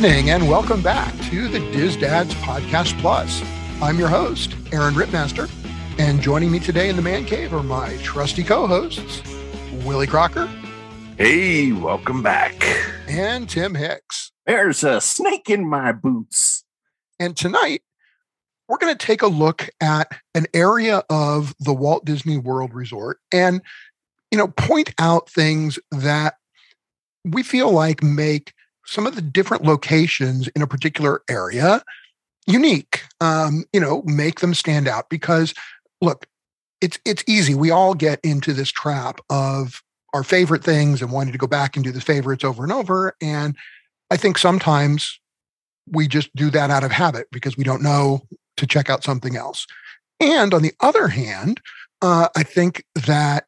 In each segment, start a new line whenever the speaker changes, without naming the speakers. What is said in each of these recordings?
Evening and welcome back to the DISDads Podcast Plus. I'm your host, Aaron Rittmaster, and joining me today in the man cave are my trusty co-hosts, Willie Crocker
Hey, welcome back.
and Tim Hicks.
There's a snake in my boots.
And tonight, we're going to take a look at an area of the Walt Disney World Resort and, you know, point out things that we feel like make some of the different locations in a particular area unique. Um, you know, make them stand out because, look, it's it's easy. We all get into this trap of our favorite things and wanting to go back and do the favorites over and over. And I think sometimes we just do that out of habit because we don't know to check out something else. And on the other hand, uh, I think that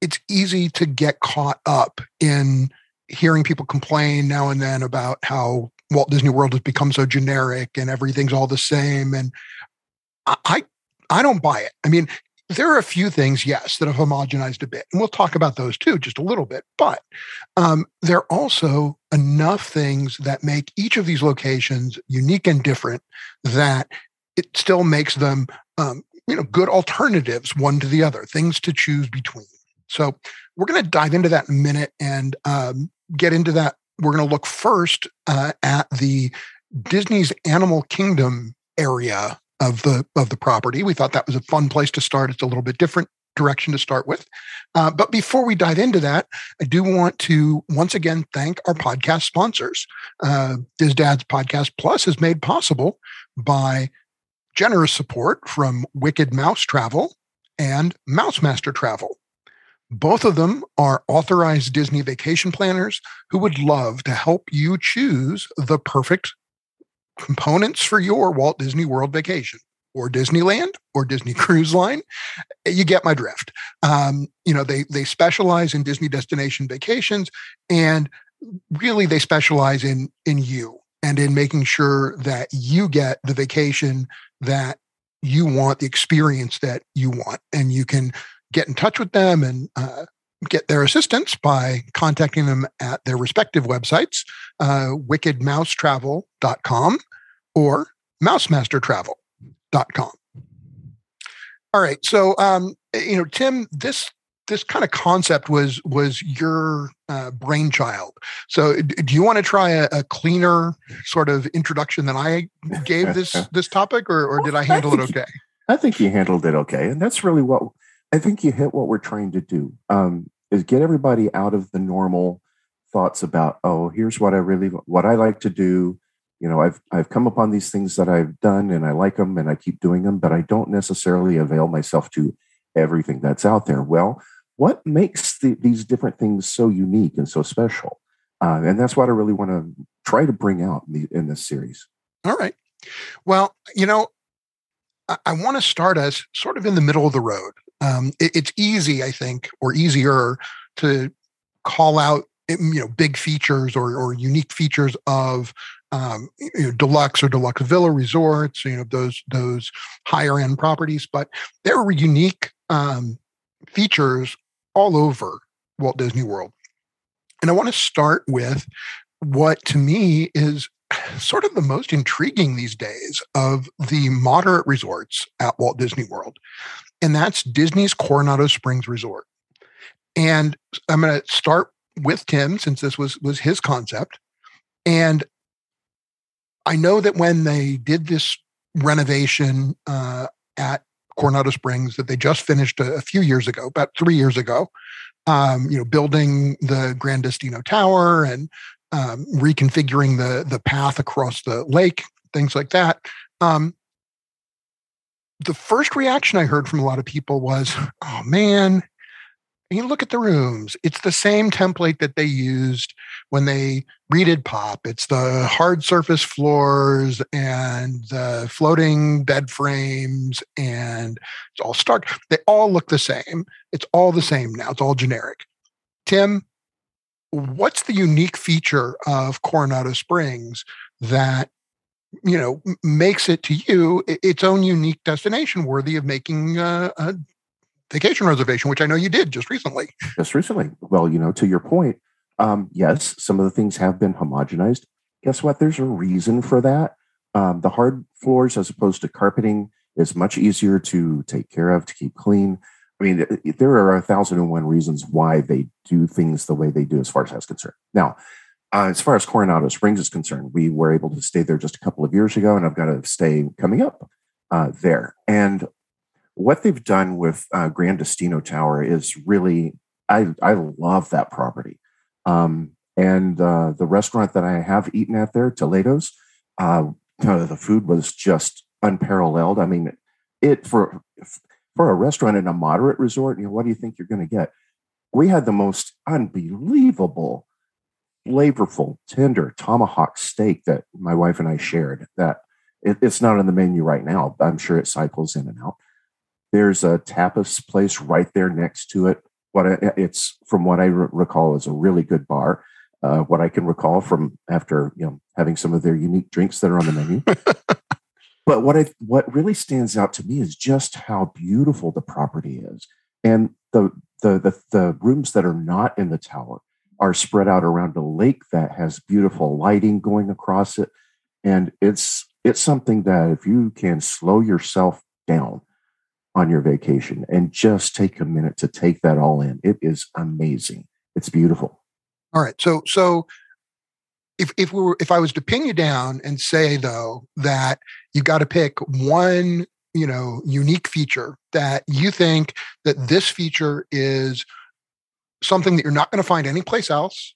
it's easy to get caught up in hearing people complain now and then about how Walt Disney World has become so generic and everything's all the same. And I, I, don't buy it. I mean, there are a few things, yes, that have homogenized a bit, and we'll talk about those too, just a little bit. But um, there are also enough things that make each of these locations unique and different that it still makes them, um, you know, good alternatives one to the other, things to choose between. So we're going to dive into that in a minute and um, get into that. We're going to look first uh, at the Disney's Animal Kingdom area of the of the property. We thought that was a fun place to start. It's a little bit different direction to start with. Uh, but before we dive into that, I do want to once again thank our podcast sponsors. Uh, DISDads Podcast Plus is made possible by generous support from Wicked Mouse Travel and Mouse Master Travel. Both of them are authorized Disney vacation planners who would love to help you choose the perfect components for your Walt Disney World vacation or Disneyland or Disney Cruise Line. You get my drift. Um, you know, they they specialize in Disney destination vacations and really they specialize in in you and in making sure that you get the vacation that you want, the experience that you want. And you can get in touch with them and uh, get their assistance by contacting them at their respective websites, uh, wickedmousetravel.com or mousemastertravel.com. All right. So, um, you know, Tim, this this kind of concept was was your uh, brainchild. So, do you want to try a, a cleaner sort of introduction than I gave this this topic, or, or did I handle it
think you-
okay?
I think you handled it okay. And that's really what I think you hit what we're trying to do um, is get everybody out of the normal thoughts about, oh, here's what I really, what I like to do. You know, I've, I've come upon these things that I've done and I like them and I keep doing them, but I don't necessarily avail myself to everything that's out there. Well, what makes the, these different things so unique and so special? Uh, and that's what I really want to try to bring out in, the, in this series.
All right. Well, you know, I, want to start us sort of in the middle of the road. Um, it- it's easy, I think, or easier to call out you know big features or, or unique features of um, you know, deluxe or deluxe villa resorts, you know those those higher end properties, but there are unique um, features all over Walt Disney World. And I want to start with what to me is sort of the most intriguing these days of the moderate resorts at Walt Disney World. And that's Disney's Coronado Springs Resort. And I'm going to start with Tim since this was was his concept. And I know that when they did this renovation uh, at Coronado Springs that they just finished a, a few years ago, about three years ago, um, you know, building the Gran Destino Tower and um, reconfiguring the the path across the lake, things like that. Um, the first reaction I heard from a lot of people was, oh man, you look at the rooms. It's the same template that they used when they redid pop. It's the hard surface floors and the floating bed frames, and it's all stark. They all look the same. It's all the same now. It's all generic. Tim, what's the unique feature of Coronado Springs that you know makes it to you its own unique destination worthy of making a vacation reservation, which I know you did just recently.
Just recently. Well, you know, to your point, um, yes, some of the things have been homogenized. Guess what? There's a reason for that. Um, the hard floors, as opposed to carpeting, is much easier to take care of, to keep clean. I mean, there are a thousand and one reasons why they do things the way they do, as far as that's concerned. Now, uh, as far as Coronado Springs is concerned, we were able to stay there just a couple of years ago, and I've got to stay coming up uh, there. And what they've done with uh, Gran Destino Tower is really, I, I love that property. Um, and uh, the restaurant that I have eaten at there, Toledo's, uh, the food was just unparalleled. I mean, it for for a restaurant in a moderate resort, you know, what do you think you're going to get? We had the most unbelievable, flavorful, tender tomahawk steak that my wife and I shared. That it, it's not on the menu right now. But I'm sure it cycles in and out. There's a tapas place right there next to it. What I, it's from what I recall is a really good bar. Uh, what I can recall from after you know having some of their unique drinks that are on the menu. but what I what really stands out to me is just how beautiful the property is, and the the the, the rooms that are not in the tower are spread out around a lake that has beautiful lighting going across it, and it's it's something that if you can slow yourself down on your vacation and just take a minute to take that all in. It is amazing. It's beautiful.
All right. So so if if we were if I was to pin you down and say though that you got to pick one, you know, unique feature that you think that this feature is something that you're not going to find anyplace else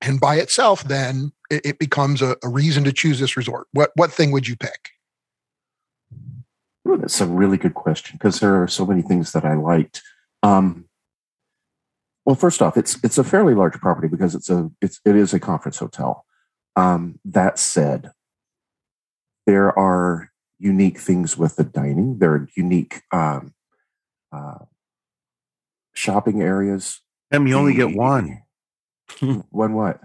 and by itself then it, it becomes a, a reason to choose this resort what what thing would you pick
that's a really good question because there are so many things that I liked. Um, well, first off, it's it's a fairly large property because it's a it's it is a conference hotel. Um, that said, there are unique things with the dining. There are unique um, uh, shopping areas.
Em, you only get one.
one what?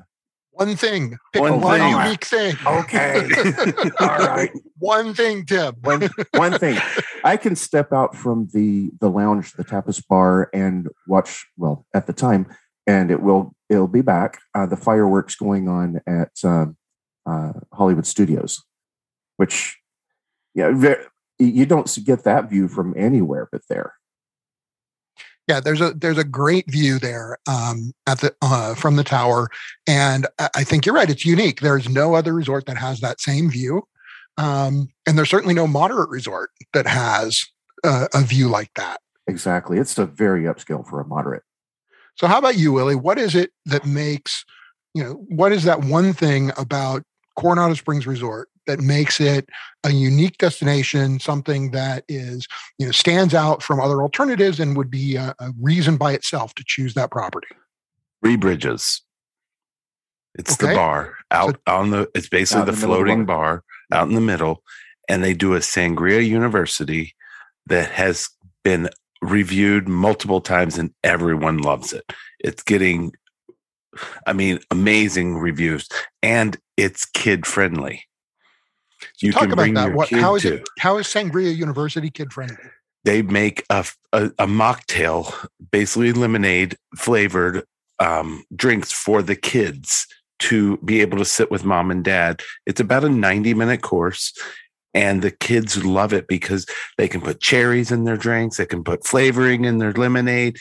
One thing. Pick one, one thing. unique thing.
Okay. All right.
One thing, Tim.
One, one thing. I can step out from the the lounge, the tapas bar, and watch. Well, at the time, and it will it'll be back. Uh, the fireworks going on at uh, uh, Hollywood Studios, which yeah, very, you don't get that view from anywhere but there.
Yeah, there's a there's a great view there um, at the uh, from the tower, and I think you're right. It's unique. There's no other resort that has that same view, um, and there's certainly no moderate resort that has uh, a view like that.
Exactly, it's a very upscale for a moderate.
So, how about you, Willie? What is it that makes you know what is that one thing about Coronado Springs Resort that makes it a unique destination, something that is, you know, stands out from other alternatives and would be a, a reason by itself to choose that property.
Three bridges. It's okay. the bar out so, on the, it's basically the, the floating the bar out in the middle. And they do a Sangria University that has been reviewed multiple times and everyone loves it. It's getting, I mean, amazing reviews and it's kid friendly.
You talk about that. What, how is too. it? How is Sangria University kid friendly?
They make a, a, a mocktail, basically lemonade flavored um, drinks for the kids to be able to sit with mom and dad. It's about a 90 minute course. And the kids love it because they can put cherries in their drinks, they can put flavoring in their lemonade.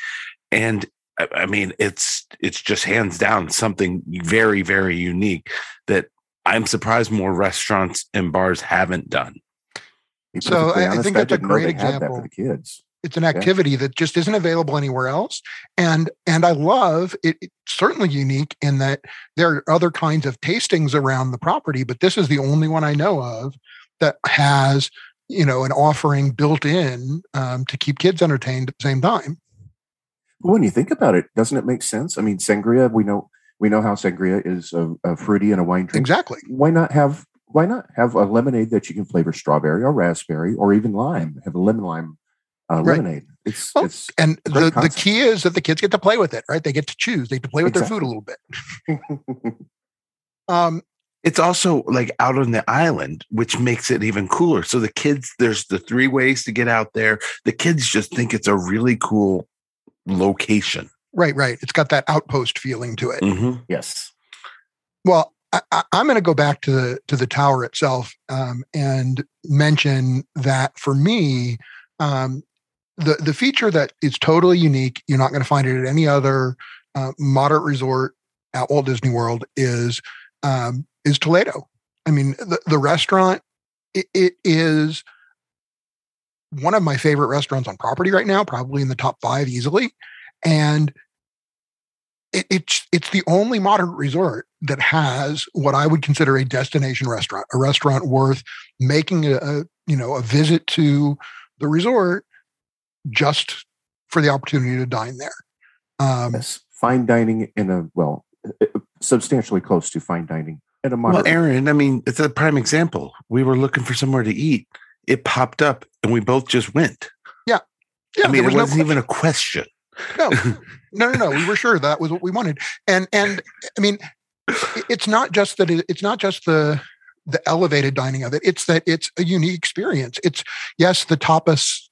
And I mean, it's it's just hands down something very, very unique that I'm surprised more restaurants and bars haven't done.
So I, honest, I, think that's a great example.
for the kids.
It's an activity yeah. that just isn't available anywhere else, and and I love it. It's certainly unique in that there are other kinds of tastings around the property, but this is the only one I know of that has you know, an offering built in um, to keep kids entertained at the same time.
But when you think about it, doesn't it make sense? I mean, sangria, we know we know how sangria is a, a fruity and a wine drink.
Exactly.
Why not have why not have a lemonade that you can flavor strawberry or raspberry or even lime? Have a lemon lime uh,
Right.
lemonade. It's
Well,
it's
And
Great
the, the key is that the kids get to play with it, right? They get to choose. They get to play with their food a little bit. Um,
It's also like out on the island, which makes it even cooler. So the kids, there's the three ways to get out there. The kids just think it's a really cool location.
Right, right. It's got that outpost feeling to it.
Mhm.
yes.
Well, I, I, I'm going to go back to the to the tower itself um, and mention that for me, um, the the feature that is totally unique, you're not going to find it at any other uh, moderate resort at Walt Disney World is um, is Toledo. I mean, the the restaurant it, it is one of my favorite restaurants on property right now, probably in the top five easily, and it, it's it's the only modern resort that has what I would consider a destination restaurant, a restaurant worth making a, a you know a visit to the resort just for the opportunity to dine there. Um,
Yes. Fine dining in a well, uh, substantially close to fine dining in a
Well. Aaron, I mean, it's a prime example. We were looking for somewhere to eat. It popped up and we both just went.
yeah, yeah.
I mean,
there
it
was no
wasn't even a question.
No, no, no, no. We were sure that was what we wanted, and and I mean, it's not just that. It, it's not just the the elevated dining of it. It's that it's a unique experience. It's yes, the tapas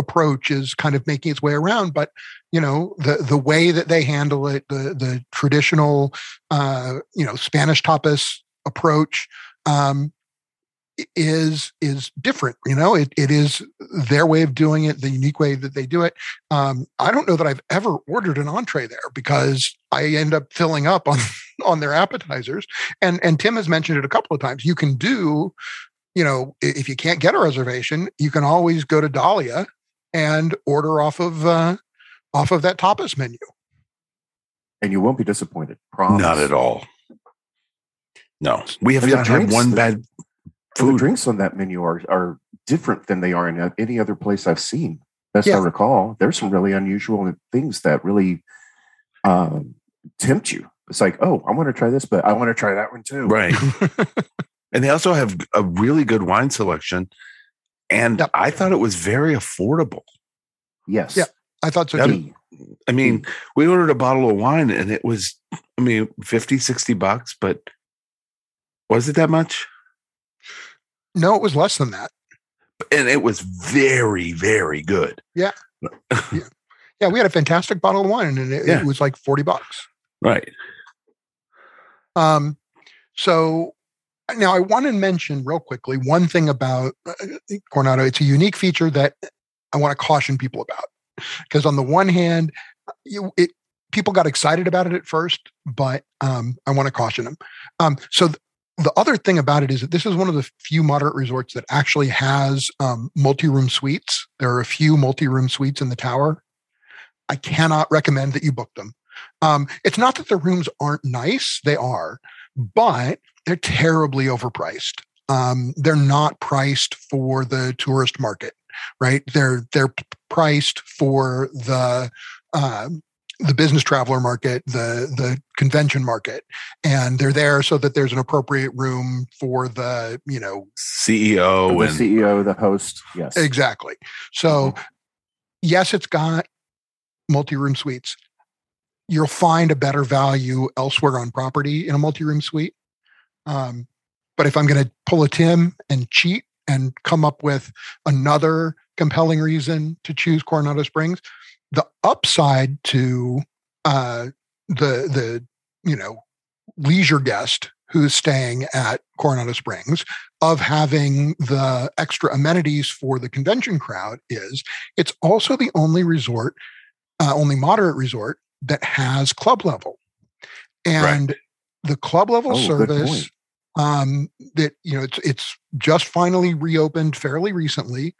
approach is kind of making its way around, but you know the the way that they handle it, the the traditional, uh, you know, Spanish tapas approach. Um, is is different you know it, it is their way of doing it the unique way that they do it um, I don't know that I've ever ordered an entree there because I end up filling up on on their appetizers. And and Tim has mentioned it a couple of times. You can do, you know, if you can't get a reservation, you can always go to Dahlia and order off of uh, off of that tapas menu.
and you won't be disappointed. Promise.
Not at all. No, we have
And
not had one bad
And the drinks on that menu are are different than they are in any other place I've seen. Best
Yeah.
I recall, there's some really unusual things that really um, tempt you. It's like, oh, I want to try this, but I want to try that one too.
Right. and they also have a really good wine selection. And
Yep.
I thought it was very affordable.
Yes.
Yeah. I thought so
Yep.
too.
I mean, we ordered a bottle of wine and it was, I mean, 50, 60 bucks, but was it that much?
No, it was less than that.
And it was very, very good.
Yeah, yeah. yeah. we had a fantastic bottle of wine and it,
Yeah.
it was like 40 bucks.
Right.
Um, so now I want to mention real quickly one thing about uh, Coronado. It's a unique feature that I want to caution people about because on the one hand, you, it people got excited about it at first, but um, I want to caution them. Um, so th- the other thing about it is that this is one of the few moderate resorts that actually has um, multi-room suites. There are a few multi-room suites in the tower. I cannot recommend that you book them. Um, it's not that the rooms aren't nice; they are, but they're terribly overpriced. Um, they're not priced for the tourist market, right? They're they're priced for the um, the business traveler market, the the convention market, and they're there so that there's an appropriate room for the you know
CEO
the
and
CEO, the host. Yes.
exactly. So yes, it's got multi-room suites. You'll find a better value elsewhere on property in a multi-room suite. Um, but if I'm going to pull a Tim and cheat and come up with another compelling reason to choose Coronado Springs, the upside to uh, the the you know leisure guest who's staying at Coronado Springs of having the extra amenities for the convention crowd is it's also the only resort, uh, only moderate resort that has club level. And the club level
Oh,
service. Um, that you know it's it's just finally reopened fairly recently,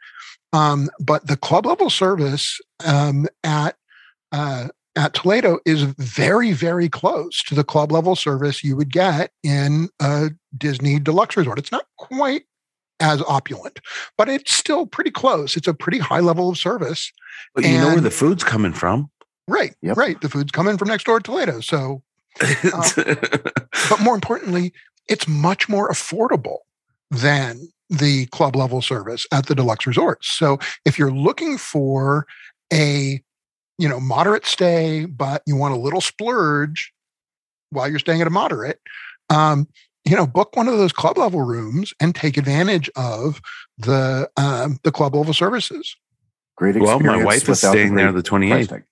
um, but the club level service um, at uh, at Toledo is very very close to the club level service you would get in a Disney deluxe resort. It's not quite as opulent, but it's still pretty close. It's a pretty high level of service.
But you know where the food's coming from.
Right,
Yep.
right. The food's coming from next door at Toledo. So, but more importantly, it's much more affordable than the club level service at the deluxe resorts. So if you're looking for a you know moderate stay, but you want a little splurge while you're staying at a moderate, um, you know, book one of those club level rooms and take advantage of the um, the club level services.
Great
well, my wife is staying there the 28th.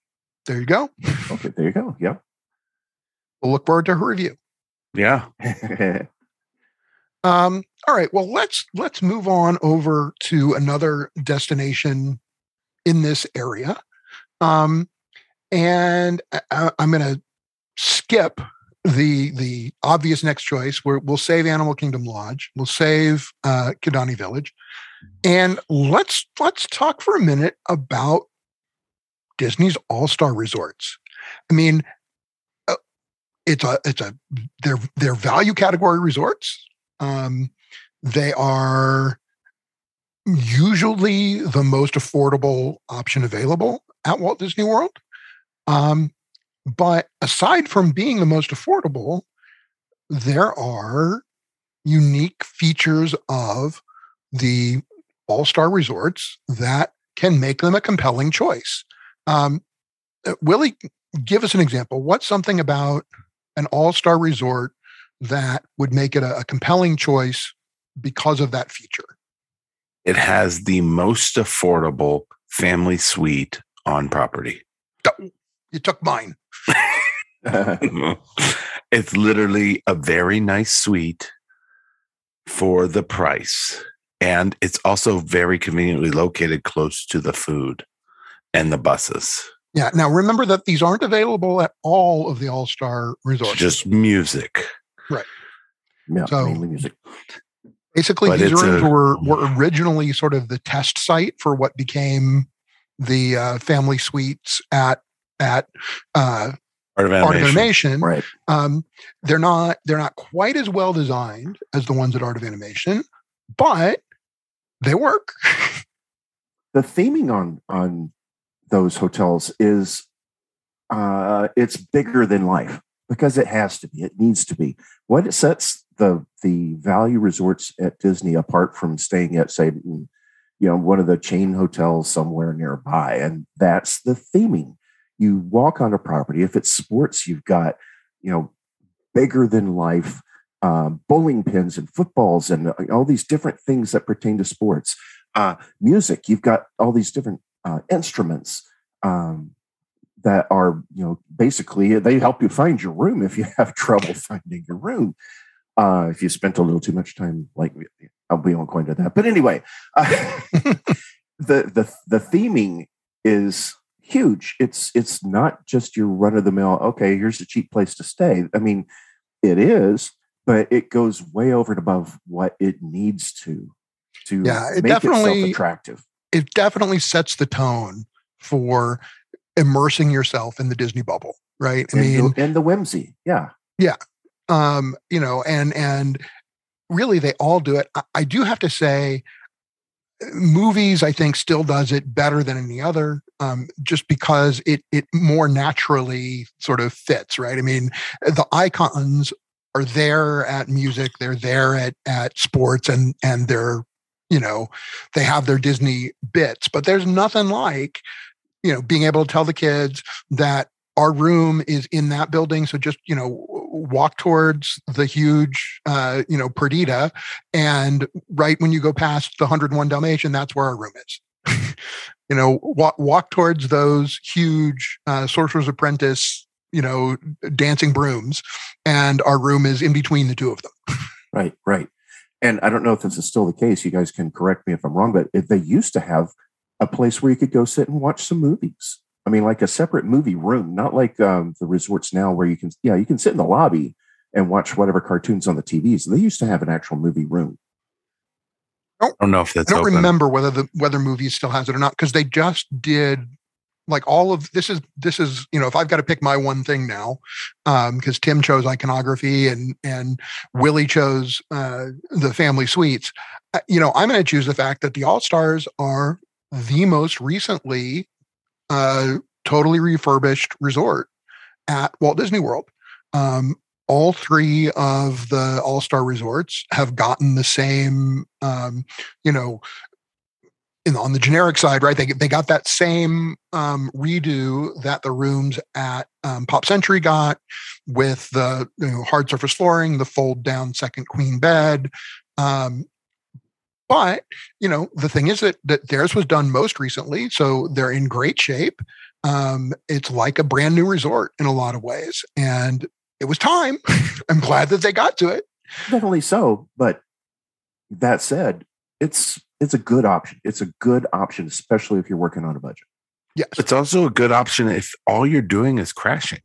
There you go.
Okay, there you go. Yep.
We'll look forward to her review.
Yeah.
Um, all right. Well, let's let's move on over to another destination in this area, um, and I- I'm going to skip the the obvious next choice. Where we'll save Animal Kingdom Lodge, we'll save uh, Kidani Village, and let's let's talk for a minute about Disney's All Star Resorts. I mean, it's a it's a they're they're value category resorts. Um, they are usually the most affordable option available at Walt Disney World. Um, but aside from being the most affordable, there are unique features of the all star resorts that can make them a compelling choice. Um, uh, Willie, give us an example. What's something about an all star resort that would make it a, a compelling choice because of that feature?
It has the most affordable family suite on property.
You took mine.
it's literally a very nice suite for the price. And it's also very conveniently located close to the food and the buses.
Yeah. Now remember that these aren't available at all of the all star resorts.
Just music. Right.
Yeah,
So-
mainly music.
Basically,
But
these rooms
a-
were were originally sort of the test site for what became the uh, family suites at at uh,
Art of Animation.
Art of
animation.
Animation.
Right.
Um, they're not they're not quite as well designed as the ones at Art of Animation, but they work.
the theming on on those hotels is uh it's bigger than life because it has to be it needs to be what sets the the value resorts at disney apart from staying at say mm, you know one of the chain hotels somewhere nearby and that's the theming you walk on a property if it's sports you've got you know bigger than life um, bowling pins and footballs and uh, all these different things that pertain to sports uh, music. You've got all these different uh, instruments um, that are, you know, basically they help you find your room if you have trouble finding your room. Uh, if you spent a little too much time, like I'll be on going that. But anyway, uh, the the the theming is huge. It's it's not just your run of the mill. Okay, here's a cheap place to stay. I mean, it is, but it goes way over and above what it needs to to
Yeah, it
make
definitely-
itself attractive.
It definitely sets the tone for immersing yourself in the Disney bubble, right? I
and,
mean,
the, and the whimsy, yeah.
Yeah, um, you know, and and really they all do it. I, I do have to say, movies I think still does it better than any other, um, just because it it more naturally sort of fits, right? I mean, the icons are there at music, they're there at at sports, and and they're you know they have their Disney bits, but there's nothing like you know being able to tell the kids that our room is in that building so just you know walk towards the huge uh you know perdita and right when you go past the 101 dalmatian that's where our room is you know walk, walk towards those huge uh sorcerer's apprentice you know dancing brooms and our room is in between the two of them
Right, right. And I don't know if this is still the case. You guys can correct me if I'm wrong, but they used to have a place where you could go sit and watch some movies. I mean, like a separate movie room, not like um, the resorts now where you can, yeah, you can sit in the lobby and watch whatever cartoons on the TVs. They used to have an actual movie room.
I don't know if that's
i don't
open.
remember whether the whether movies still has it or not because they just did like all of this is this is you know if I've got to pick my one thing now, because um, Tim chose iconography and and Willie chose uh, the family suites. Uh, you know, I'm going to choose the fact that the All Stars are the most recently uh, totally refurbished resort at Walt Disney World. Um, all three of the All Star resorts have gotten the same, um, you know, on the generic side, right? They they got that same um, redo that the rooms at um, Pop Century got with the you know, hard surface flooring, the fold down second queen bed. Um, but you know, the thing is that that theirs was done most recently, so they're in great shape. Um, it's like a brand new resort in a lot of ways, and it was time. I'm glad that they got to it.
Definitely so, but that said, it's it's a good option. It's a good option, especially if you're working on a budget.
Yes. It's also a good option if all you're doing is crashing.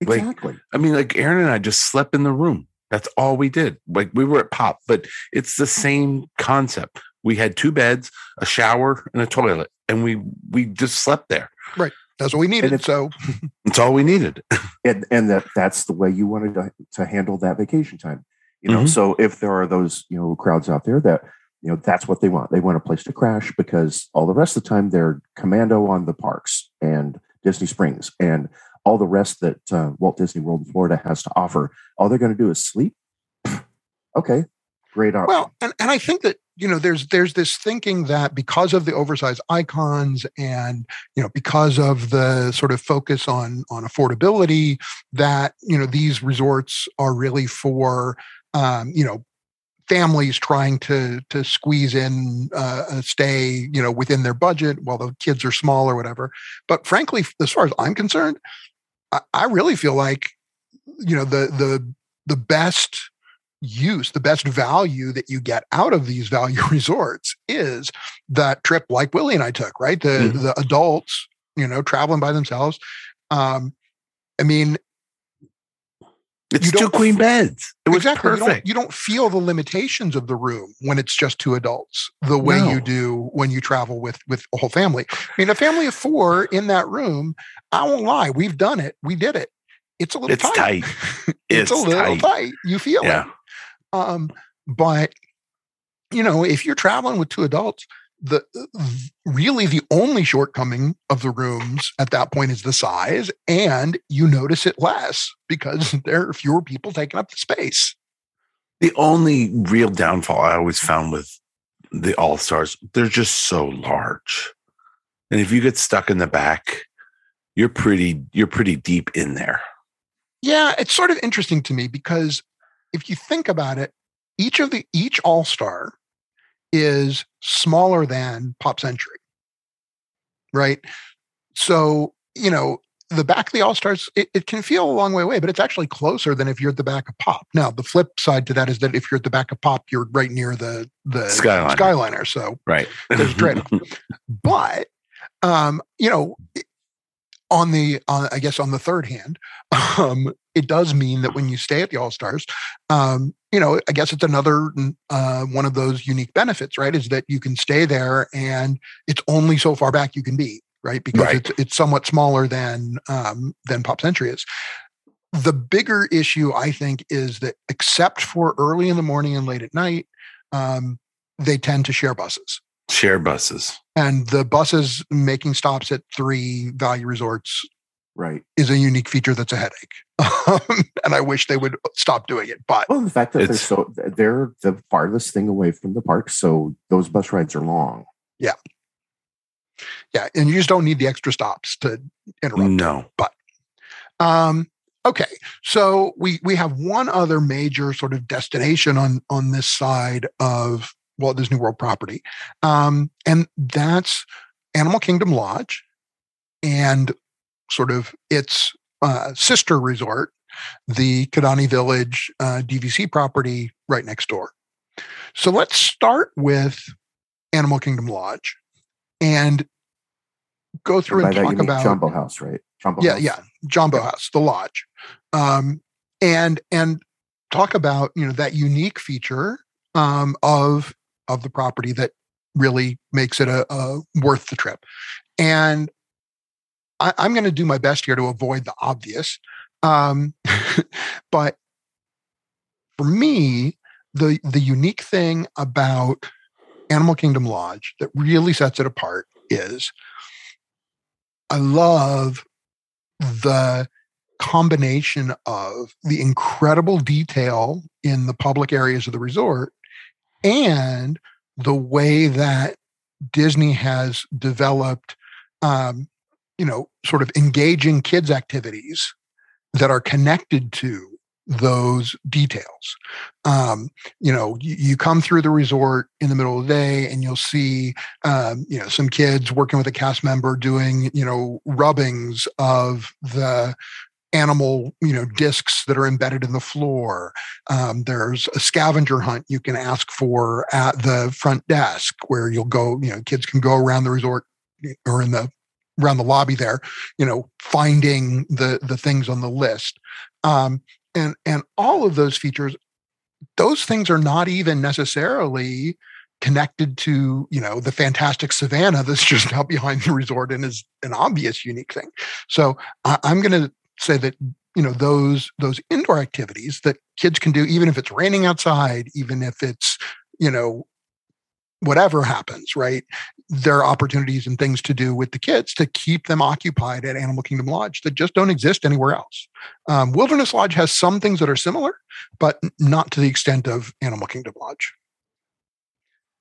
Exactly.
Like, I mean, like Aaron and I just slept in the room. That's all we did. Like we were at Pop, but it's the same concept. We had two beds, a shower, and a toilet, and we we just slept there.
Right. That's what we needed. It's, so
it's all we needed.
and and that that's the way you wanted to, to handle that vacation time. You know, mm-hmm. so if there are those, you know, crowds out there that you know that's what they want. They want a place to crash because all the rest of the time they're commando on the parks and disney springs and all the rest that uh, walt disney world in florida has to offer. All they're going to do is sleep? Okay. Great option.
well and, and i think that you know there's there's this thinking that because of the oversized icons and you know because of the sort of focus on on affordability that you know these resorts are really for um, you know families trying to to squeeze in uh, a stay you know within their budget while the kids are small or whatever. But frankly as far as i'm concerned i, I really feel like you know the the the best use the best value that you get out of these value resorts is that trip like willie and i took right? The mm-hmm. the adults you know traveling by themselves. Um i mean
it's two queen beds. It was exactly. perfect.
You don't, you don't, feel the limitations of the room when it's just two adults, the way no. you do when you travel with with a whole family. I mean, a family of four in that room. I won't lie, we've done it. We did it. It's a little
it's
tight.
tight.
it's, it's, a little tight. tight. You feel yeah. it. Um, but you know, if you're traveling with two adults, the really the only shortcoming of the rooms at that point is the size and you notice it less because there are fewer people taking up the space.
The only real downfall i always found with the all stars they're just so large. And if you get stuck in the back you're pretty you're pretty deep in there.
Yeah it's sort of interesting to me because if you think about it each of the each all star is smaller than Pop Century, right? So, you know, the back of the All Stars, it, it, can feel a long way away, but it's actually closer than if you're at the back of Pop. Now, the flip side to that is that if you're at the back of Pop, you're right near the the Skyliner. Skyliner so
right,
there's trade off. but um, you know, on the on, I guess on the third hand, um, it does mean that when you stay at the All Stars, um, you know, I guess it's another uh, one of those unique benefits, right? Is that you can stay there and it's only so far back you can be, right? Because right. it's it's somewhat smaller than um, than Pop Century is. The bigger issue, I think, is that except for early in the morning and late at night, um, they tend to share buses.
Share buses.
And the buses making stops at three value resorts
right.
is a unique feature that's a headache. Um, and i wish they would stop doing it but
well the fact that they're so they're the farthest thing away from the park so those bus rides are long.
Yeah. Yeah and you just don't need the extra stops to interrupt
no.
but um okay so we we have one other major sort of destination on on this side of walt disney world property um and that's animal kingdom lodge and sort of its uh, sister resort, the Kidani Village uh, DVC property right next door. So let's start with Animal Kingdom Lodge and go through and, and talk about
Jumbo House, right?
Jambo yeah, House. yeah, Jambo House, the lodge, um, and and talk about you know that unique feature um, of of the property that really makes it a, a worth the trip. And I, am going to do my best here to avoid the obvious. Um, but for me, the the unique thing about Animal Kingdom Lodge that really sets it apart is I love the combination of the incredible detail in the public areas of the resort and the way that Disney has developed, um, you know, sort of engaging kids' activities that are connected to those details. Um, you know, you, you, come through the resort in the middle of the day and you'll see, um, you know, some kids working with a cast member doing, you know, rubbings of the animal you know discs that are embedded in the floor. Um, there's a scavenger hunt you can ask for at the front desk where you'll go you know kids can go around the resort or in the around the lobby there you know finding the the things on the list. Um, and and all of those features those things are not even necessarily connected to you know the fantastic savannah that's just out behind the resort and is an obvious unique thing. So I, i'm going to say that you know those those indoor activities that kids can do even if it's raining outside even if it's you know whatever happens right? There are opportunities and things to do with the kids to keep them occupied at animal kingdom lodge that just don't exist anywhere else. Um, wilderness lodge has some things that are similar but not to the extent of animal kingdom lodge.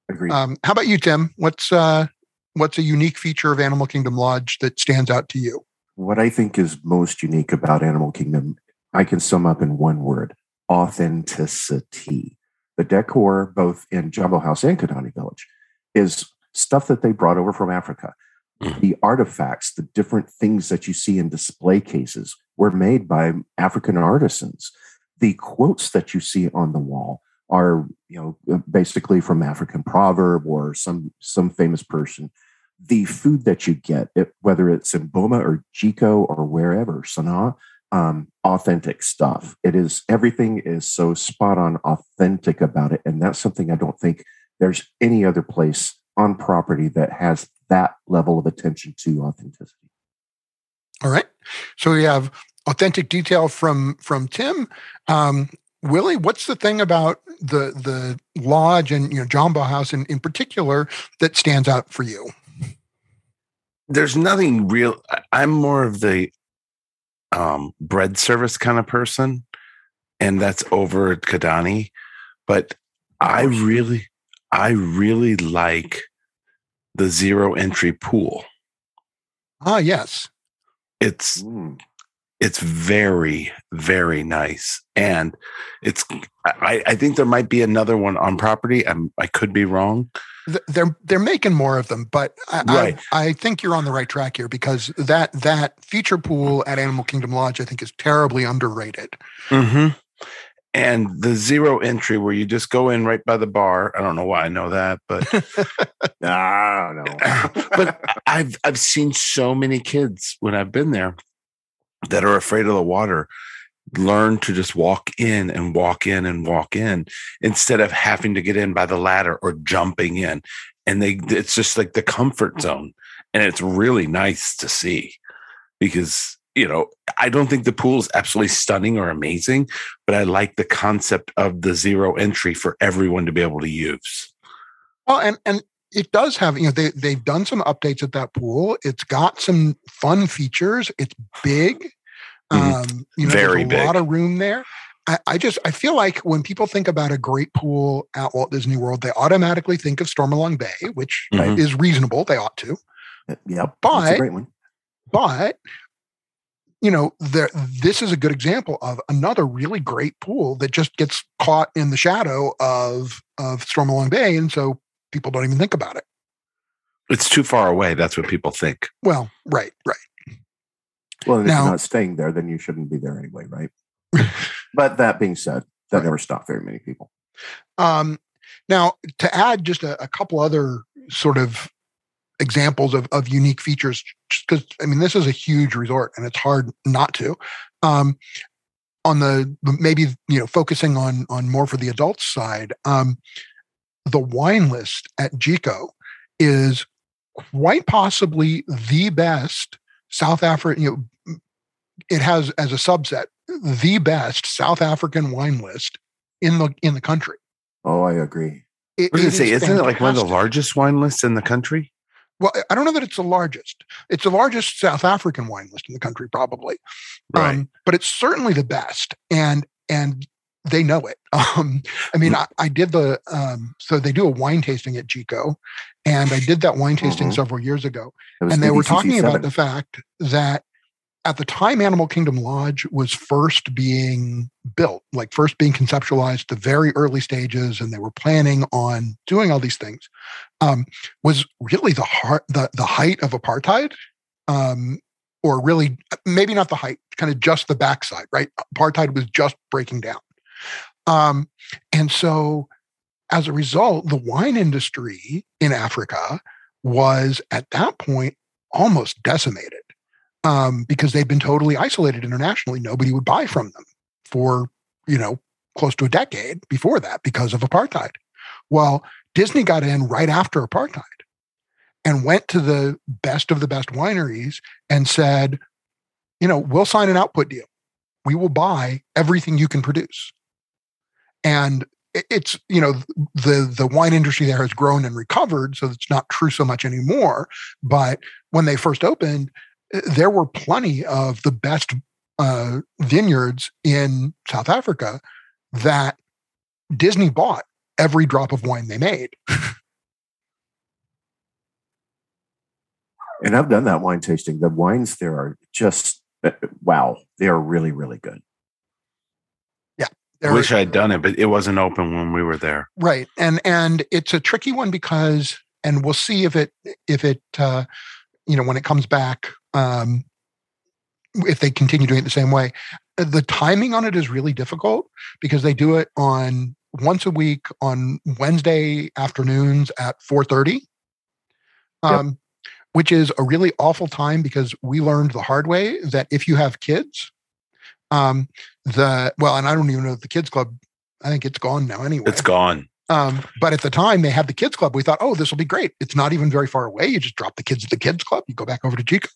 Agreed.
Um, how about you tim? What's uh, what's a unique feature of animal kingdom lodge that stands out to you
what I think is most unique about Animal Kingdom, I can sum up in one word authenticity. The decor, both in Jambo House and Kidani Village, is stuff that they brought over from Africa. Mm. The artifacts, the different things that you see in display cases were made by African artisans. The quotes that you see on the wall are, you know, basically from African proverb or some some famous person the food that you get, it, whether it's in Boma or Jiko or wherever, Sanaa, um, authentic stuff. It is everything is so spot on authentic about it. And that's something I don't think there's any other place on property that has that level of attention to authenticity.
All right. So we have authentic detail from from Tim. Um, Willie, what's the thing about the the lodge and you know Jambo House in, in particular that stands out for you?
There's nothing real. I'm more of the um, bread service kind of person, and that's over at Kidani. But I really, I really like the zero entry pool.
Ah, yes.
It's mm. it's very very nice, and it's. I, I think there might be another one on property. I'm, I could be wrong,
they're they're making more of them, but I, right. I, I, think you're on the right track here because that that feature pool at Animal Kingdom Lodge I think is terribly underrated.
Mm-hmm. And the zero entry where you just go in right by the bar. I don't know why I know that, but
I don't know.
but I've I've seen so many kids when I've been there that are afraid of the water learn to just walk in and walk in and walk in instead of having to get in by the ladder or jumping in. And they it's just like the comfort mm-hmm. zone. And it's really nice to see because you know i don't think the pool is absolutely stunning or amazing but i like the concept of the zero entry for everyone to be able to use.
Well and and it does have you know they, they've done some updates at that pool. It's got some fun features. It's big.
Um, you know, Very
there's a
big.
lot of room there. I, I, just I feel like when people think about a great pool at Walt Disney World, they automatically think of Stormalong Bay, which mm-hmm. is reasonable. They ought to.
Uh, yeah,
but but you know, there this is a good example of another really great pool that just gets caught in the shadow of of Stormalong Bay, and so people don't even think about it.
It's too far away. That's what people think.
Well, right, right.
Well, and now, if you're not staying there, then you shouldn't be there anyway, right? but that being said, that right. never stopped very many people.
Um, now, to add just a, a couple other sort of examples of, of unique features, because I mean, this is a huge resort and it's hard not to. Um, on the maybe you know focusing on on more for the adults side, um, the wine list at Jiko is quite possibly the best South Africa, you know, it has as a subset the best South African wine list in the in the country.
Oh, I agree.
It,
I
it
gonna say,
is
isn't it like one of the largest wine lists in the country?
Well, I don't know that it's the largest. It's the largest South African wine list in the country, probably.
Right.
Um, but it's certainly the best, and and they know it. Um, I mean, I, I did the um, so they do a wine tasting at Jiko, and I did that wine tasting
Mhm.
several years ago, and they were talking about the fact that at the time Animal Kingdom Lodge was first being built, like first being conceptualized, the very early stages, and they were planning on doing all these things, um, was really the heart, the the height of apartheid, um, or really maybe not the height, kind of just the backside, right? Apartheid was just breaking down, um, and so as a result, the wine industry in Africa was at that point almost decimated um, because they'd been totally isolated internationally. Nobody would buy from them for, you know, close to a decade before that because of apartheid. Well, Disney got in right after apartheid and went to the best of the best wineries and said, you know, we'll sign an output deal. We will buy everything you can produce. And it's, you know, the the wine industry there has grown and recovered, so it's not true so much anymore. But when they first opened, there were plenty of the best uh, vineyards in South Africa that Disney bought every drop of wine they made.
And I've done that wine tasting. The wines there are just uh, wow. They are really, really good. Yeah.
I
There-
wish I'd done it, but it wasn't open when we were there.
right and and it's a tricky one because and we'll see if it if it uh you know when it comes back um if they continue doing it the same way. The timing on it is really difficult because they do it on once a week on wednesday afternoons at 4.30 um which is a really awful time because we learned the hard way that if you have kids um the well and i don't even know if the kids club i think it's gone now anyway.
It's gone.
Um, but at the time they had the kids club. We thought, oh, this will be great. It's not even very far away. You just drop the kids at the kids club. You go back over to Jiko.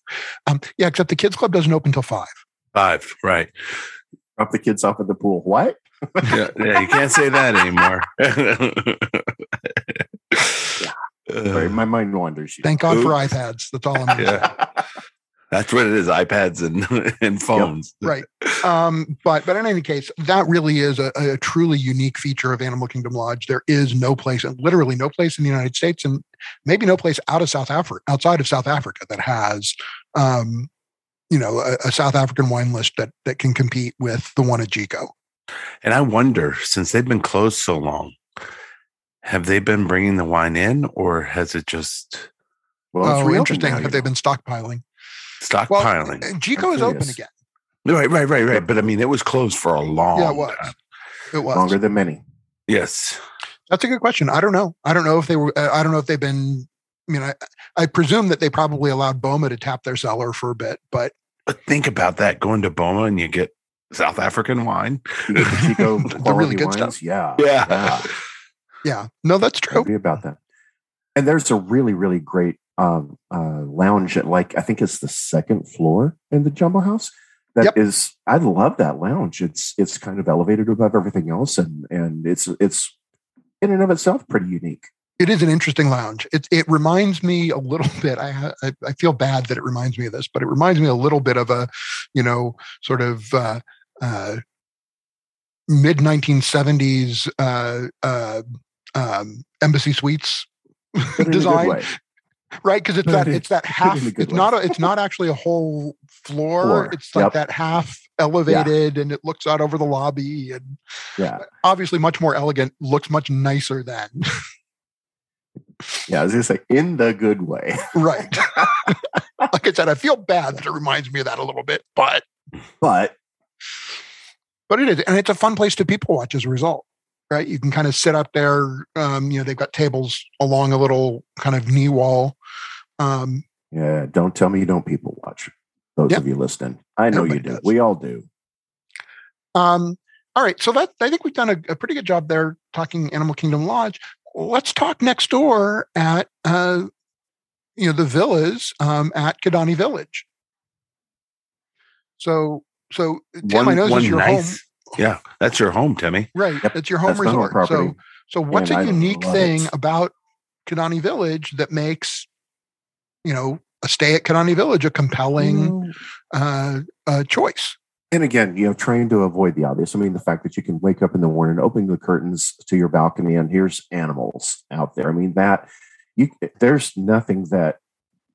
Um, yeah, except the kids club doesn't open till five.
Five. Right.
Drop the kids off at the pool. What?
Yeah, yeah you can't say that anymore.
Sorry, my mind wanders. You.
Thank God for iPads. That's all I'm gonna
yeah. That's what it is. iPads and, and phones.
Right. Um, but but in any case, that really is a, a truly unique feature of Animal Kingdom Lodge. There is no place, and literally no place in the United States, and maybe no place out of South Africa, outside of South Africa, that has, um, you know, a, a South African wine list that that can compete with the one at Jiko.
And I wonder, since they've been closed so long, have they been bringing the wine in or has it just
Well, it's
oh, interesting.
now, you
Have they been stockpiling? Well,
stockpiling?
uh, Jiko is open again.
right, right, right, right. But I mean, it was closed for a long
Yeah, it was.
time.
It was.
longer than many?
Yes.
That's a good question. I don't know. I don't know if they were. uh, I don't know if they've been. I mean, I I presume that they probably allowed Boma to tap their cellar for a bit, but
But think about that going to Boma and you get South African wine.
The Jiko
The really good
wines.
stuff.
Yeah,
Yeah.
yeah, no, that's
I
true.
agree about that. And there's a really, really great um, uh, lounge at like I think it's the second floor in the Jambo House. That is,
Yep.
I love that lounge. It's it's kind of elevated above everything else, and and it's it's in and of itself pretty unique.
It is an interesting lounge. It it reminds me a little bit. I I, I feel bad that it reminds me of this, but it reminds me a little bit of a, you know, sort of uh, uh, mid 1970s uh, uh, um, embassy suites
But in a good
design. Right because it's that it's that half it's not a, it's not actually a whole floor,
Floor,
it's like
yep.
that half elevated and it looks out over the lobby and
Yeah,
obviously much more elegant looks much nicer than
yeah. I was gonna say in the good way.
right like i said i feel bad that it reminds me of that a little bit but
But
but it is and it's a fun place to people watch as a result right you can kind of sit up there um you know they've got tables along a little kind of knee wall um
yeah, don't tell me you don't people watch. Those
Yep.
of you listening, I know you do.
does.
We all do.
Um, all right, so that I think we've done a, a pretty good job there talking Animal Kingdom Lodge. Let's talk next door at uh, you know the villas um, at Kidani Village. So so Tim, I know this is your home.
Yeah, that's your home, Timmy.
Right. Yep. It's your home that's resort. Home so so what's and a unique thing it. about Kidani Village that makes, you know, a stay at Kidani Village a compelling mm. uh, uh, choice?
And again, you know, trying to avoid the obvious. I mean, the fact that you can wake up in the morning, open the curtains to your balcony, and here's animals out there. I mean, that you there's nothing that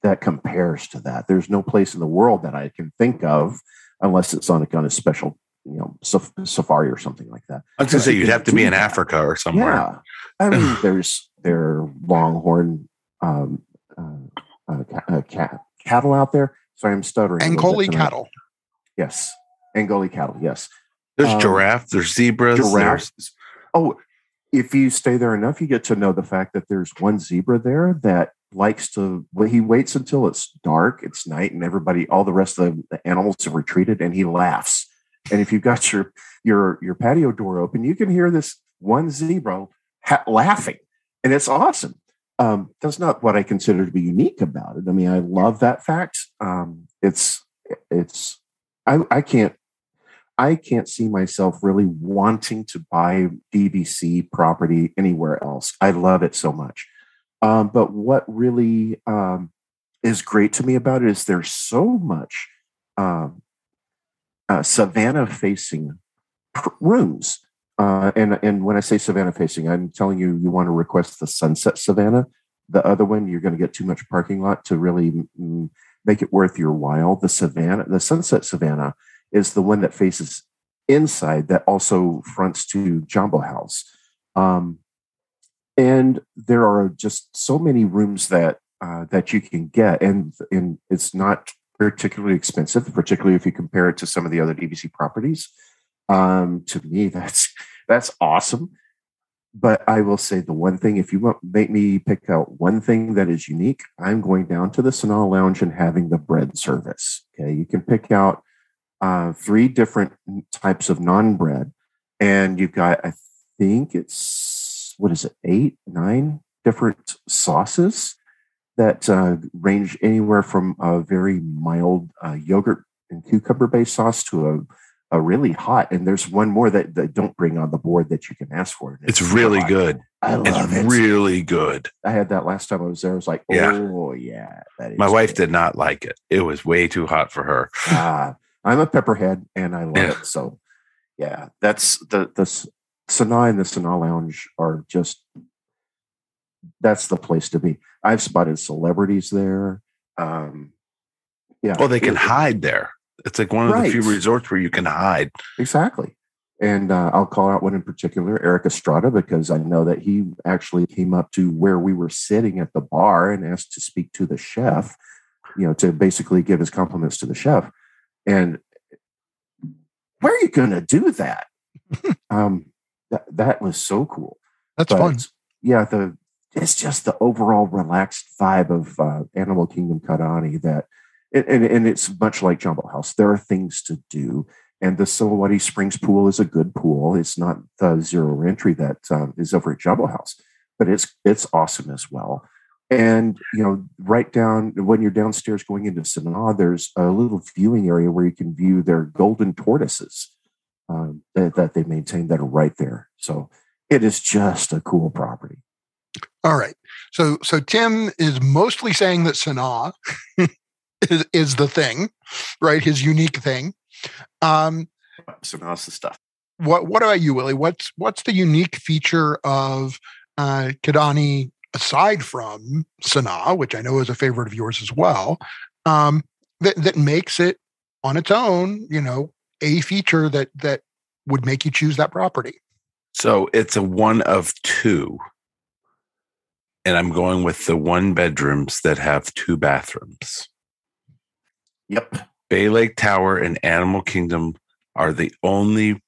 that compares to that. There's no place in the world that I can think of, unless it's on a kind of special, you know, safari or something like that.
I was going to say you'd have to be in that. Africa or somewhere. Yeah,
I mean, there's there longhorn um, uh, uh, uh, cat, cattle out there. Sorry, I'm stuttering.
Ankole cattle.
Yes, Ankole cattle. Yes.
There's um, giraffe. There's zebras. Giraffes. There's...
Oh, if you stay there enough, you get to know the fact that there's one zebra there that likes to. Well, he waits until it's dark, it's night, and everybody, all the rest of the animals have retreated, and he laughs. And if you've got your your your patio door open, you can hear this one zebra ha- laughing, and it's awesome. Um, that's not what I consider to be unique about it. I mean, I love that fact. Um, it's it's I, I can't I can't see myself really wanting to buy DVC property anywhere else. I love it so much. Um, but what really um, is great to me about it is there's so much um, uh, savannah facing rooms. Uh, and and when I say savannah facing, I'm telling you, you want to request the sunset savannah. The other one, you're going to get too much parking lot to really make it worth your while. The savannah, the sunset savannah, is the one that faces inside that also fronts to Jambo House. Um, and there are just so many rooms that uh, that you can get, and and it's not particularly expensive, particularly if you compare it to some of the other DVC properties. Um, to me, that's that's awesome. But I will say the one thing, if you want make me pick out one thing that is unique, I'm going down to the Sanaa Lounge and having the bread service. Okay, you can pick out uh, three different types of naan bread, and you've got I think it's what is it eight nine different sauces that uh, range anywhere from a very mild uh, yogurt and cucumber based sauce to a a really hot. And there's one more that, that don't bring on the board that you can ask for.
It's, it's really hot. good. I love it's it. Really good.
I had that last time I was there. I was like, oh yeah.
yeah My wife did not like it. It was way too hot for her.
Ah, I'm a pepperhead and I love yeah. it. So yeah, that's the the Sanaa and the Sanaa Lounge are just that's the place to be. I've spotted celebrities there. Um,
yeah. Well, they can hide there. It's like one of right. the few resorts where you can hide.
Exactly. And uh, I'll call out one in particular, Erik Estrada, because I know that he actually came up to where we were sitting at the bar and asked to speak to the chef, you know, to basically give his compliments to the chef. And where are you going to do that? um, that that was so cool.
That's but, fun.
Yeah, the it's just the overall relaxed vibe of uh, Animal Kingdom Kidani that, and, and it's much like Jambo House. There are things to do, and the Samawati Springs pool is a good pool. It's not the zero entry that um, is over at Jambo House, but it's it's awesome as well. And you know, right down when you're downstairs going into Sanaa, there's a little viewing area where you can view their golden tortoises um, that, that they maintain that are right there. So it is just a cool property.
All right. So so Tim is mostly saying that Sanaa is, is the thing, right? His unique thing. Um
Sanaa's the stuff.
What what about you, Willie? What's what's the unique feature of uh Kidani aside from Sanaa, which I know is a favorite of yours as well, um, that that makes it on its own, you know, a feature that that would make you choose that property.
So it's a one of two. And I'm going with the one bedrooms that have two bathrooms.
Yep.
Bay Lake Tower and Animal Kingdom are the only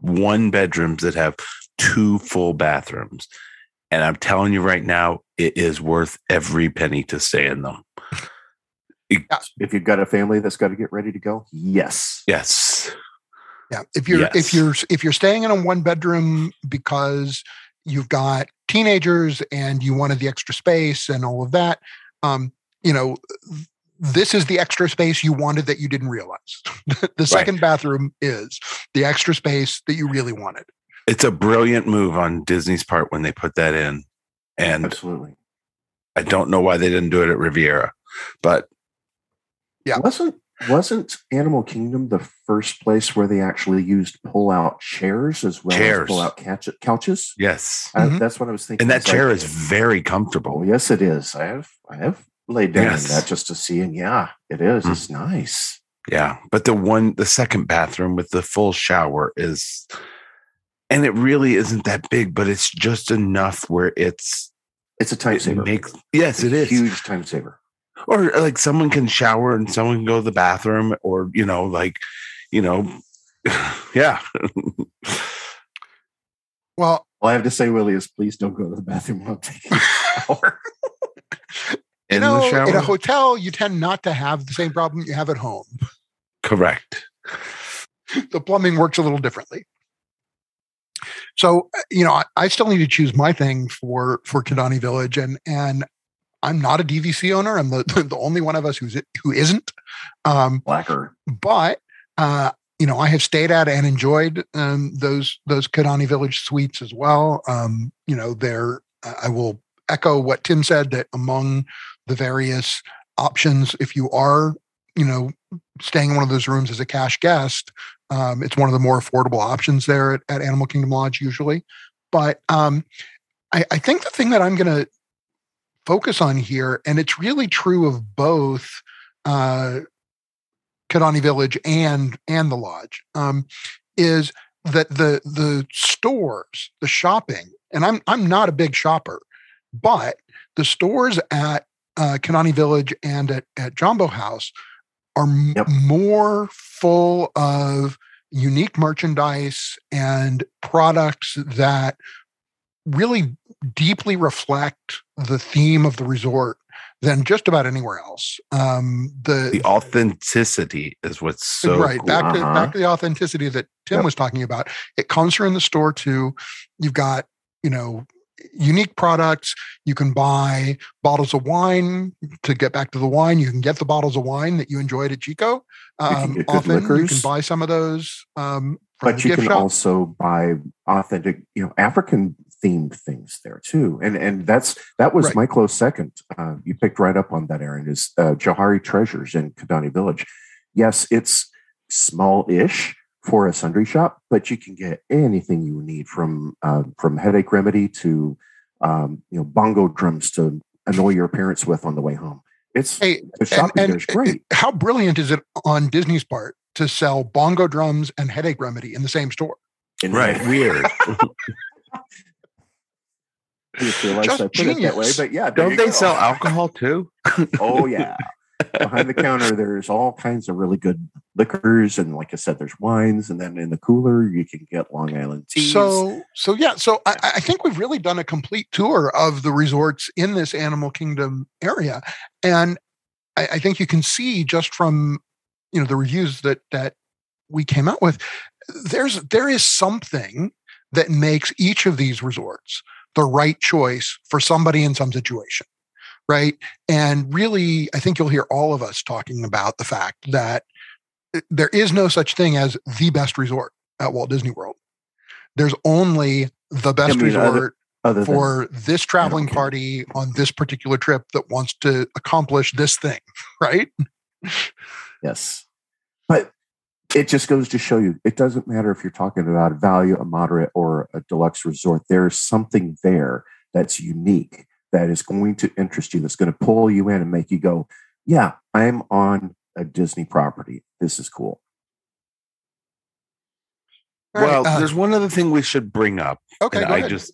one bedrooms that have two full bathrooms. And I'm telling you right now, it is worth every penny to stay in them.
if you've got a family that's got to get ready to go, yes.
Yes.
Yeah. If you're yes. if you're if you're staying in a one bedroom because you've got teenagers and you wanted the extra space and all of that, um, you know, this is the extra space you wanted that you didn't realize. the second right. bathroom is the extra space that you really wanted.
It's a brilliant move on Disney's part when they put that in. And
absolutely.
I don't know why they didn't do it at Riviera, but
yeah. Wasn't wasn't Animal Kingdom the first place where they actually used pull out chairs as well chairs. as pull out couches?
Yes,
uh, mm-hmm. that's what I was thinking.
And that chair like, is very comfortable.
Oh, yes, it is. I have I have laid down yes. in that just to see, and yeah, it is. Mm-hmm. It's nice.
Yeah, but the one, the second bathroom with the full shower is, and it really isn't that big, but it's just enough where it's
it's a time it saver.
Makes, yes, it's it is
huge time saver
or like someone can shower and someone can go to the bathroom or you know like you know yeah.
Well
all i have to say willie is please don't go to the bathroom while taking a shower.
You in know in a hotel you tend not to have the same problem you have at home.
Correct.
The plumbing works a little differently. So uh, you know I, I, still need to choose my thing for for Kidani Village and and I'm not a DVC owner. I'm the, the only one of us who's who isn't.
Um, Blacker.
But uh, you know, I have stayed at and enjoyed um, those those Kidani Village suites as well. Um, you know, there I will echo what Tim said that among the various options, if you are you know staying in one of those rooms as a cash guest, um, it's one of the more affordable options there at, at Animal Kingdom Lodge usually. But um, I, I think the thing that I'm going to focus on here, and it's really true of both uh, Kidani Village and and the lodge, um, is that the the stores, the shopping, and I'm I'm not a big shopper, but the stores at uh, Kidani Village and at, at Jambo House are yep. more full of unique merchandise and products that really deeply reflect the theme of the resort than just about anywhere else. Um, the
the authenticity is what's so
right
cool.
back to uh-huh. back to the authenticity that Tim yep. was talking about. It comes here in the store too. You've got you know unique products. You can buy bottles of wine to get back to the wine. You can get the bottles of wine that you enjoyed at Jiko. Um, you often liquors. you can buy some of those. Um,
but you can shop. also buy authentic, you know, African themed things there too. And and that's that was right. my close second. Uh, you picked right up on that, Aaron. Is uh, Johari Treasures in Kidani Village? Yes, it's small-ish for a sundry shop, but you can get anything you need from uh, from headache remedy to um, you know bongo drums to annoy your parents with on the way home. It's hey, the shopping and, and, great.
How brilliant is it on Disney's part to sell bongo drums and headache remedy in the same store?
right, weird.
just realized Just I put genius. it that way, but yeah,
don't they go. sell alcohol too?
oh yeah. Behind the counter, there's all kinds of really good liquors, and like I said, there's wines, and then in the cooler you can get Long Island teas.
So, so yeah, so I, I think we've really done a complete tour of the resorts in this Animal Kingdom area, and I, I think you can see just from you know the reviews that that we came out with, there's there is something that makes each of these resorts the right choice for somebody in some situation. Right. And really, I think you'll hear all of us talking about the fact that eh, there is no such thing as the best resort at Walt Disney World. There's only the best I mean, resort other, other for this traveling party on this particular trip that wants to accomplish this thing. Right.
Yes. But it just goes to show you it doesn't matter if you're talking about a value, a moderate, or a deluxe resort. There's something there that's unique that is going to interest you, that's going to pull you in and make you go, Yeah, I'm on a Disney property. This is cool.
Well, uh, there's one other thing we should bring up.
Okay, I
ahead. just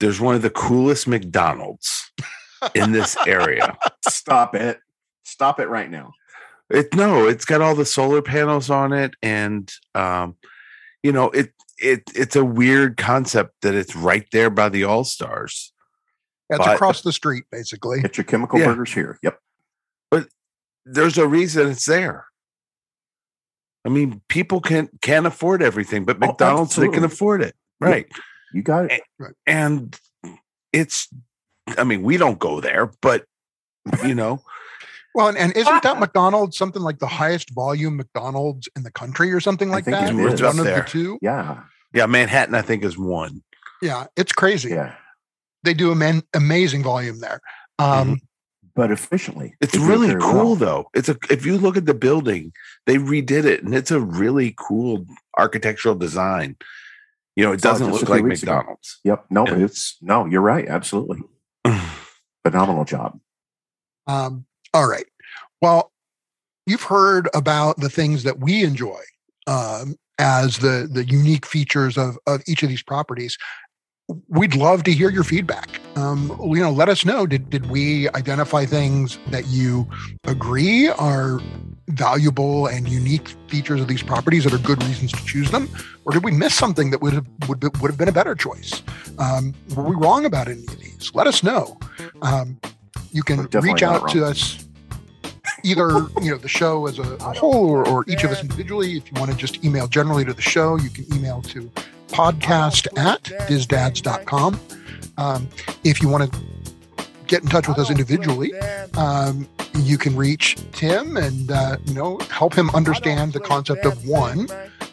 there's one of the coolest McDonald's in this area.
Stop it. Stop it right now.
It no, it's got all the solar panels on it, and um, you know it it it's a weird concept that it's right there by the All Stars.
It's but, across the street, basically.
Get your chemical yeah. burgers here. Yep.
But there's a reason it's there. I mean, people can can't afford everything, but oh, McDonald's oh, they can afford it, right? Yeah,
you got it.
And, and it's, I mean, we don't go there, but you know,
Well, and, and isn't that McDonald's something like the highest volume McDonald's in the country or something
I
like
think
that?
it
Or
is.
one of
there.
the two.
Yeah.
Yeah, Manhattan, I think, is one.
Yeah, it's crazy.
Yeah.
They do an amazing volume there. Um,
But efficiently.
It's
They do it
really cool
well.
though. It's a if you look at the building, they redid it and it's a really cool architectural design. You know, it doesn't
just
look like
weeks ago.
McDonald's.
Yep. No,
Yeah.
it's no, you're right. Absolutely. Phenomenal job.
Um, all right. Well, you've heard about the things that we enjoy um, as the the unique features of of each of these properties. We'd love to hear your feedback. Um, you know, let us know. Did did we identify things that you agree are valuable and unique features of these properties that are good reasons to choose them, or did we miss something that would have would, be, would have been a better choice? Um, were we wrong about any of these? Let us know. Um, you can reach out to us either you know the show as a, a whole or, or each of us individually if you want to just email generally to the show you can email to podcast at disdads.com um, if you want to get in touch with us individually um, you can reach tim and uh, you know help him understand the concept of one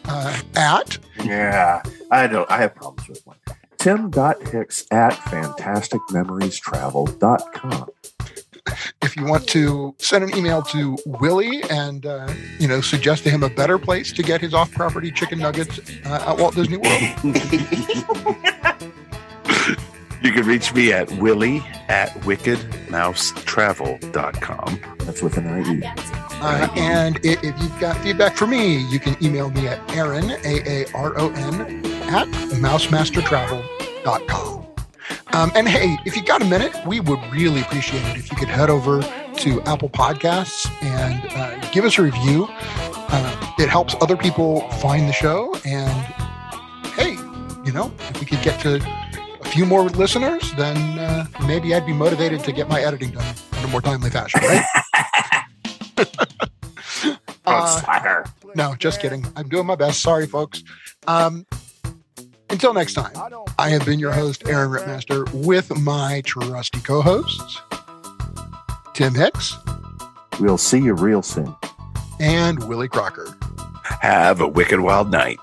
uh, at
Yeah. I don't I have problems with one. Tim.hicks at fantasticmemoriestravel.com.
if you want to send an email to Willie and uh, you know suggest to him a better place to get his off-property chicken nuggets uh, at Walt Disney World,
You can reach me at willie at wickedmousetravel.com.
That's with an IE.
uh, and i- if you've got feedback for me, you can email me at Aaron A A R O N at mousemastertravel.com. Um, and hey, if you got a minute, we would really appreciate it if you could head over to Apple Podcasts and uh, give us a review. Uh, it helps other people find the show. And hey, you know, if we could get to a few more listeners, then uh, maybe I'd be motivated to get my editing done in a more timely fashion, right? Uh,
slacker.
no, just kidding. I'm doing my best. Sorry, folks. Um, until next time, I have been your host, Aaron Rittmaster, with my trusty co hosts, Tim Hicks
We'll see you real soon.
and Willie Crocker.
Have a wicked wild night.